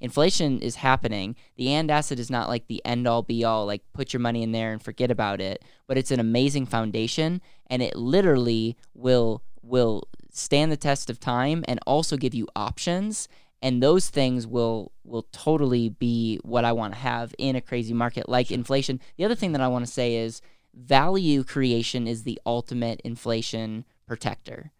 inflation is happening. The and asset is not like the end all be all, like put your money in there and forget about it, but it's an amazing foundation and it literally will will stand the test of time and also give you options and those things will will totally be what I want to have in a crazy market like inflation. The other thing that I want to say is value creation is the ultimate inflation protector.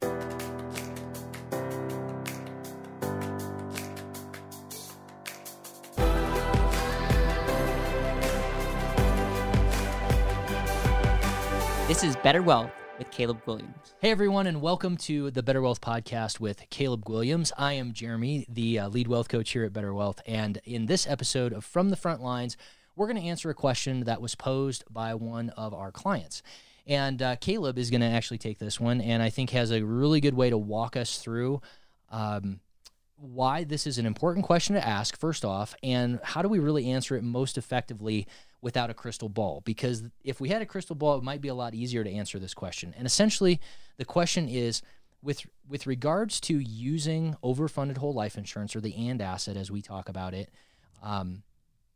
This is Better Wealth with Caleb Guilliams. Hey, everyone, and welcome to the Better Wealth Podcast with Caleb Guilliams. I am Jeremy, the uh, lead wealth coach here at Better Wealth. And in this episode of From the Front Lines, we're going to answer a question that was posed by one of our clients. And uh, Caleb is going to actually take this one and I think has a really good way to walk us through um, why this is an important question to ask, first off, and how do we really answer it most effectively without a crystal ball because if we had a crystal ball it might be a lot easier to answer this question. And essentially the question is with with regards to using overfunded whole life insurance or the and asset as we talk about it um,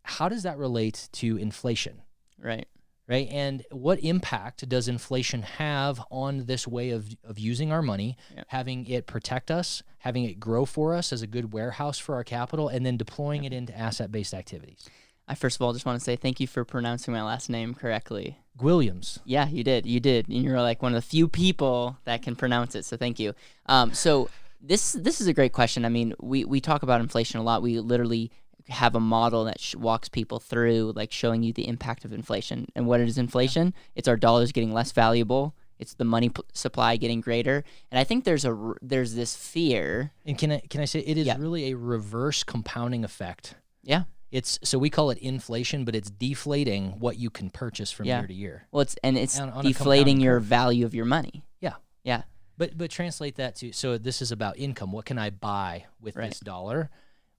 how does that relate to inflation? Right. Right? And what impact does inflation have on this way of, of using our money yep. having it protect us having it grow for us as a good warehouse for our capital and then deploying yep. it into asset-based activities I first of all just want to say thank you for pronouncing my last name correctly. Guilliams. Yeah, you did. You did. And you're like one of the few people that can pronounce it. So thank you. Um, so this this is a great question. I mean, we we talk about inflation a lot. We literally have a model that sh- walks people through, like showing you the impact of inflation and what is inflation. It's our dollars getting less valuable. It's the money p- supply getting greater, and I think there's a there's this fear. And can I can I say it is yeah. really a reverse compounding effect. Yeah it's so we call it inflation, but it's deflating what you can purchase from yeah. year to year. Well, it's and it's on, on deflating your curve. value of your money. Yeah, yeah. But but translate that to so this is about income. What can I buy with right. this dollar?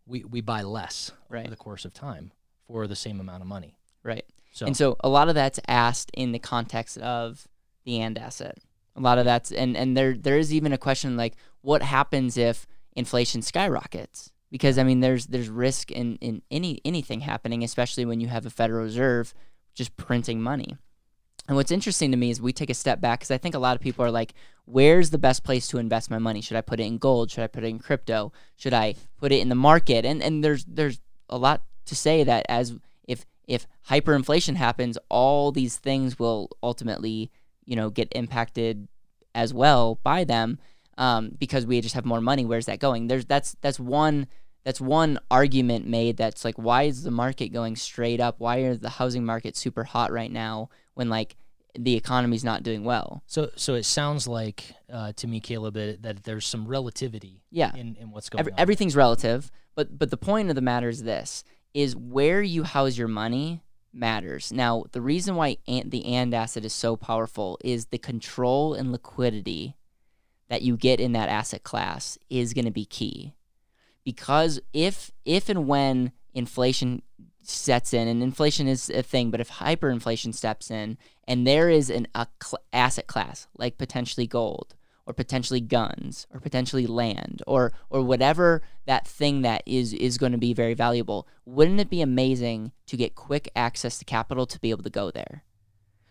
We we buy less right. over the course of time for the same amount of money. Right. So and so a lot of that's asked in the context of the and asset. A lot of that's and and there there is even a question like what happens if inflation skyrockets? Because I mean there's there's risk in, in any anything happening, especially when you have a Federal Reserve just printing money. And what's interesting to me is we take a step back because I think a lot of people are like, where's the best place to invest my money? Should I put it in gold? Should I put it in crypto? Should I put it in the market? And and there's there's a lot to say that as if if hyperinflation happens, all these things will ultimately, you know, get impacted as well by them um, because we just have more money. Where's that going? There's that's that's one that's one argument made. That's like why is the market going straight up? Why are the housing market super hot right now when like the economy's not doing well? So so it sounds like uh, to me, Caleb, that there's some relativity. Yeah. In, in what's going Every, on. Everything's relative, but but the point of the matter is this: is where you house your money matters. Now, the reason why the and asset is so powerful is the control and liquidity that you get in that asset class is going to be key. Because if if and when inflation sets in and inflation is a thing, but if hyperinflation steps in and there is an a cl- asset class like potentially gold or potentially guns or potentially land or or whatever that thing that is is going to be very valuable, wouldn't it be amazing to get quick access to capital to be able to go there?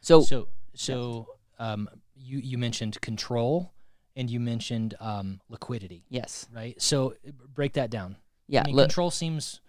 So so so um, you you mentioned control and you mentioned um, liquidity. Yes. Right. So break that down. Yeah. I mean, control seems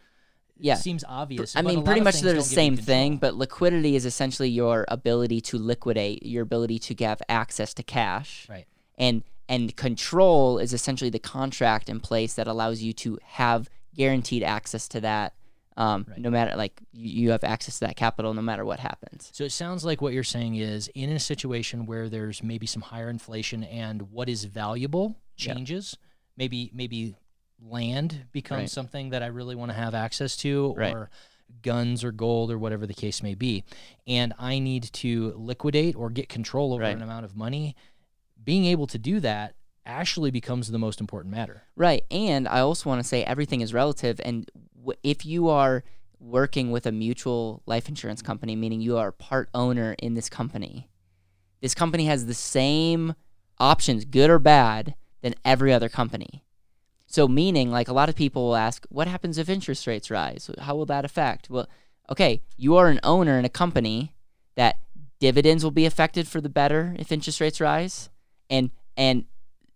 yeah seems obvious. I mean, pretty much they're the same thing, but liquidity is essentially your ability to liquidate, your ability to have access to cash. Right. And and control is essentially the contract in place that allows you to have guaranteed access to that um, right. no matter like you, have access to that capital no matter what happens. So it sounds like what you're saying is in a situation where there's maybe some higher inflation and what is valuable changes, yep. maybe maybe land becomes right. something that I really want to have access to right. or guns or gold or whatever the case may be and I need to liquidate or get control over an amount of money being able to do that actually becomes the most important matter. Right. And I also want to say everything is relative and if you are working with a mutual life insurance company, meaning you are part owner in this company, this company has the same options, good or bad, than every other company. So meaning like a lot of people will ask, what happens if interest rates rise? How will that affect? Well, okay, you are an owner in a company that dividends will be affected for the better if interest rates rise and and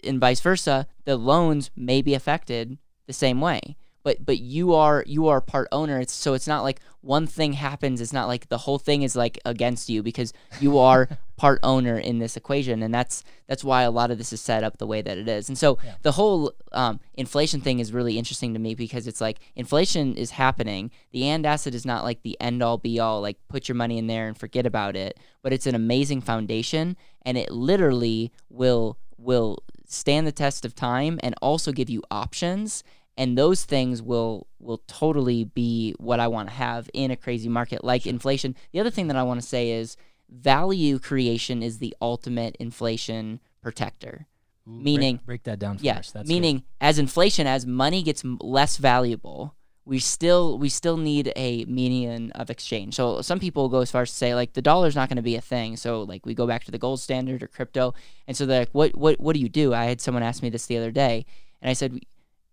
and vice versa, the loans may be affected the same way. But but you are you are part owner. It's, so it's not like one thing happens. It's not like the whole thing is like against you because you are part owner in this equation. And that's that's why a lot of this is set up the way that it is. And so yeah. the whole um, inflation thing is really interesting to me because it's like inflation is happening. The and asset is not like the end all be all like put your money in there and forget about it but it's an amazing foundation and it literally will will stand the test of time and also give you options and those things will will totally be what I want to have in a crazy market like inflation. The other thing that I want to say is value creation is the ultimate inflation protector. Ooh, meaning break, break, that down for yeah, us. That's meaning good. as inflation as money gets less valuable, we still we still need a median of exchange. So some people go as far as to say like the dollar's not going to be a thing. So like we go back to the gold standard or crypto, and so they're like, what what what do you do? I had someone ask me this the other day, and I said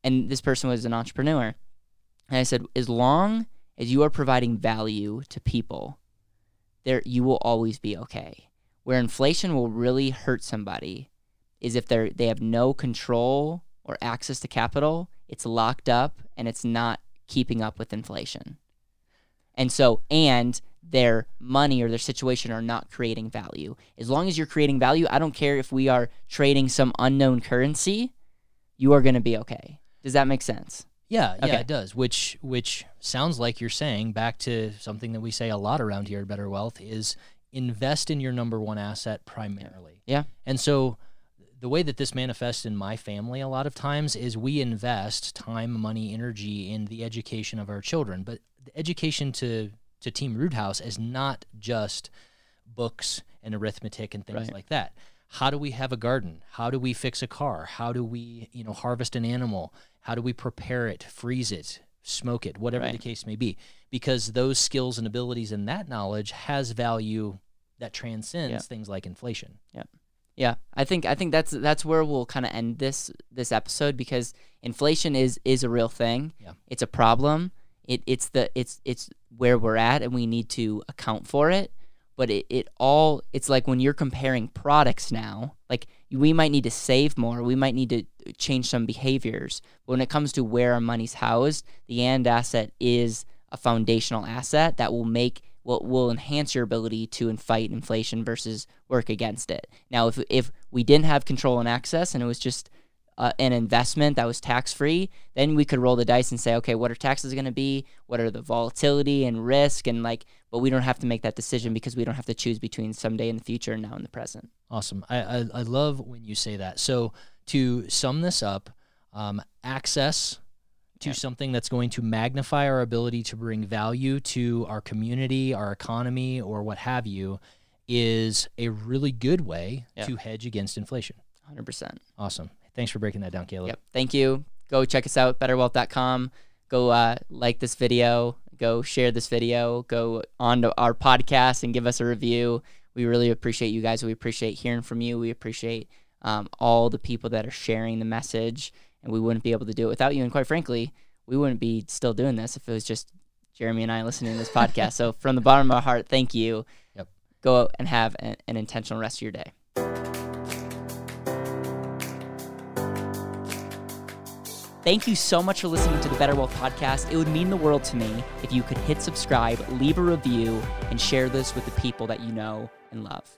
and this person was an entrepreneur. And I said, as long as you are providing value to people, there you will always be okay. Where inflation will really hurt somebody is if they're they have no control or access to capital, it's locked up and it's not keeping up with inflation. And so and their money or their situation are not creating value. As long as you're creating value, I don't care if we are trading some unknown currency, you are going to be okay. Does that make sense? Yeah, okay. yeah, it does. Which which sounds like you're saying back to something that we say a lot around here at Better Wealth is invest in your number one asset primarily. Yeah. And so the way that this manifests in my family a lot of times is we invest time, money, energy in the education of our children. But the education to to Team Roothouse is not just books and arithmetic and things right. like that. How do we have a garden? How do we fix a car? How do we, you know, harvest an animal? How do we prepare it, freeze it, smoke it, whatever right. the case may be? Because those skills and abilities and that knowledge has value that transcends yeah. things like inflation. Yeah. Yeah, I think I think that's that's where we'll kind of end this this episode because inflation is is a real thing. Yeah. It's a problem. It it's the it's it's where we're at and we need to account for it. But it, it all it's like when you're comparing products now, like we might need to save more, we might need to change some behaviors. But when it comes to where our money's housed, the and asset is a foundational asset that will make will will enhance your ability to fight inflation versus work against it. Now, if if we didn't have control and access, and it was just uh, an investment that was tax free, then we could roll the dice and say, okay, what are taxes going to be? What are the volatility and risk? And like, but we don't have to make that decision because we don't have to choose between someday in the future and now in the present. Awesome. I, I, I love when you say that. So to sum this up, um, access to something that's going to magnify our ability to bring value to our community, our economy, or what have you, is a really good way to hedge against inflation. 100%. Awesome. Thanks for breaking that down, Caleb. Yep. Thank you. Go check us out, betterwealth.com. Go uh, like this video. Go share this video. Go on to our podcast and give us a review. We really appreciate you guys. We appreciate hearing from you. We appreciate um, all the people that are sharing the message. And we wouldn't be able to do it without you. And quite frankly, we wouldn't be still doing this if it was just Jeremy and I listening to this podcast. So from the bottom of our heart, thank you. Yep. Go out and have an, an intentional rest of your day. Thank you so much for listening to the Better Wealth Podcast. It would mean the world to me if you could hit subscribe, leave a review, and share this with the people that you know and love.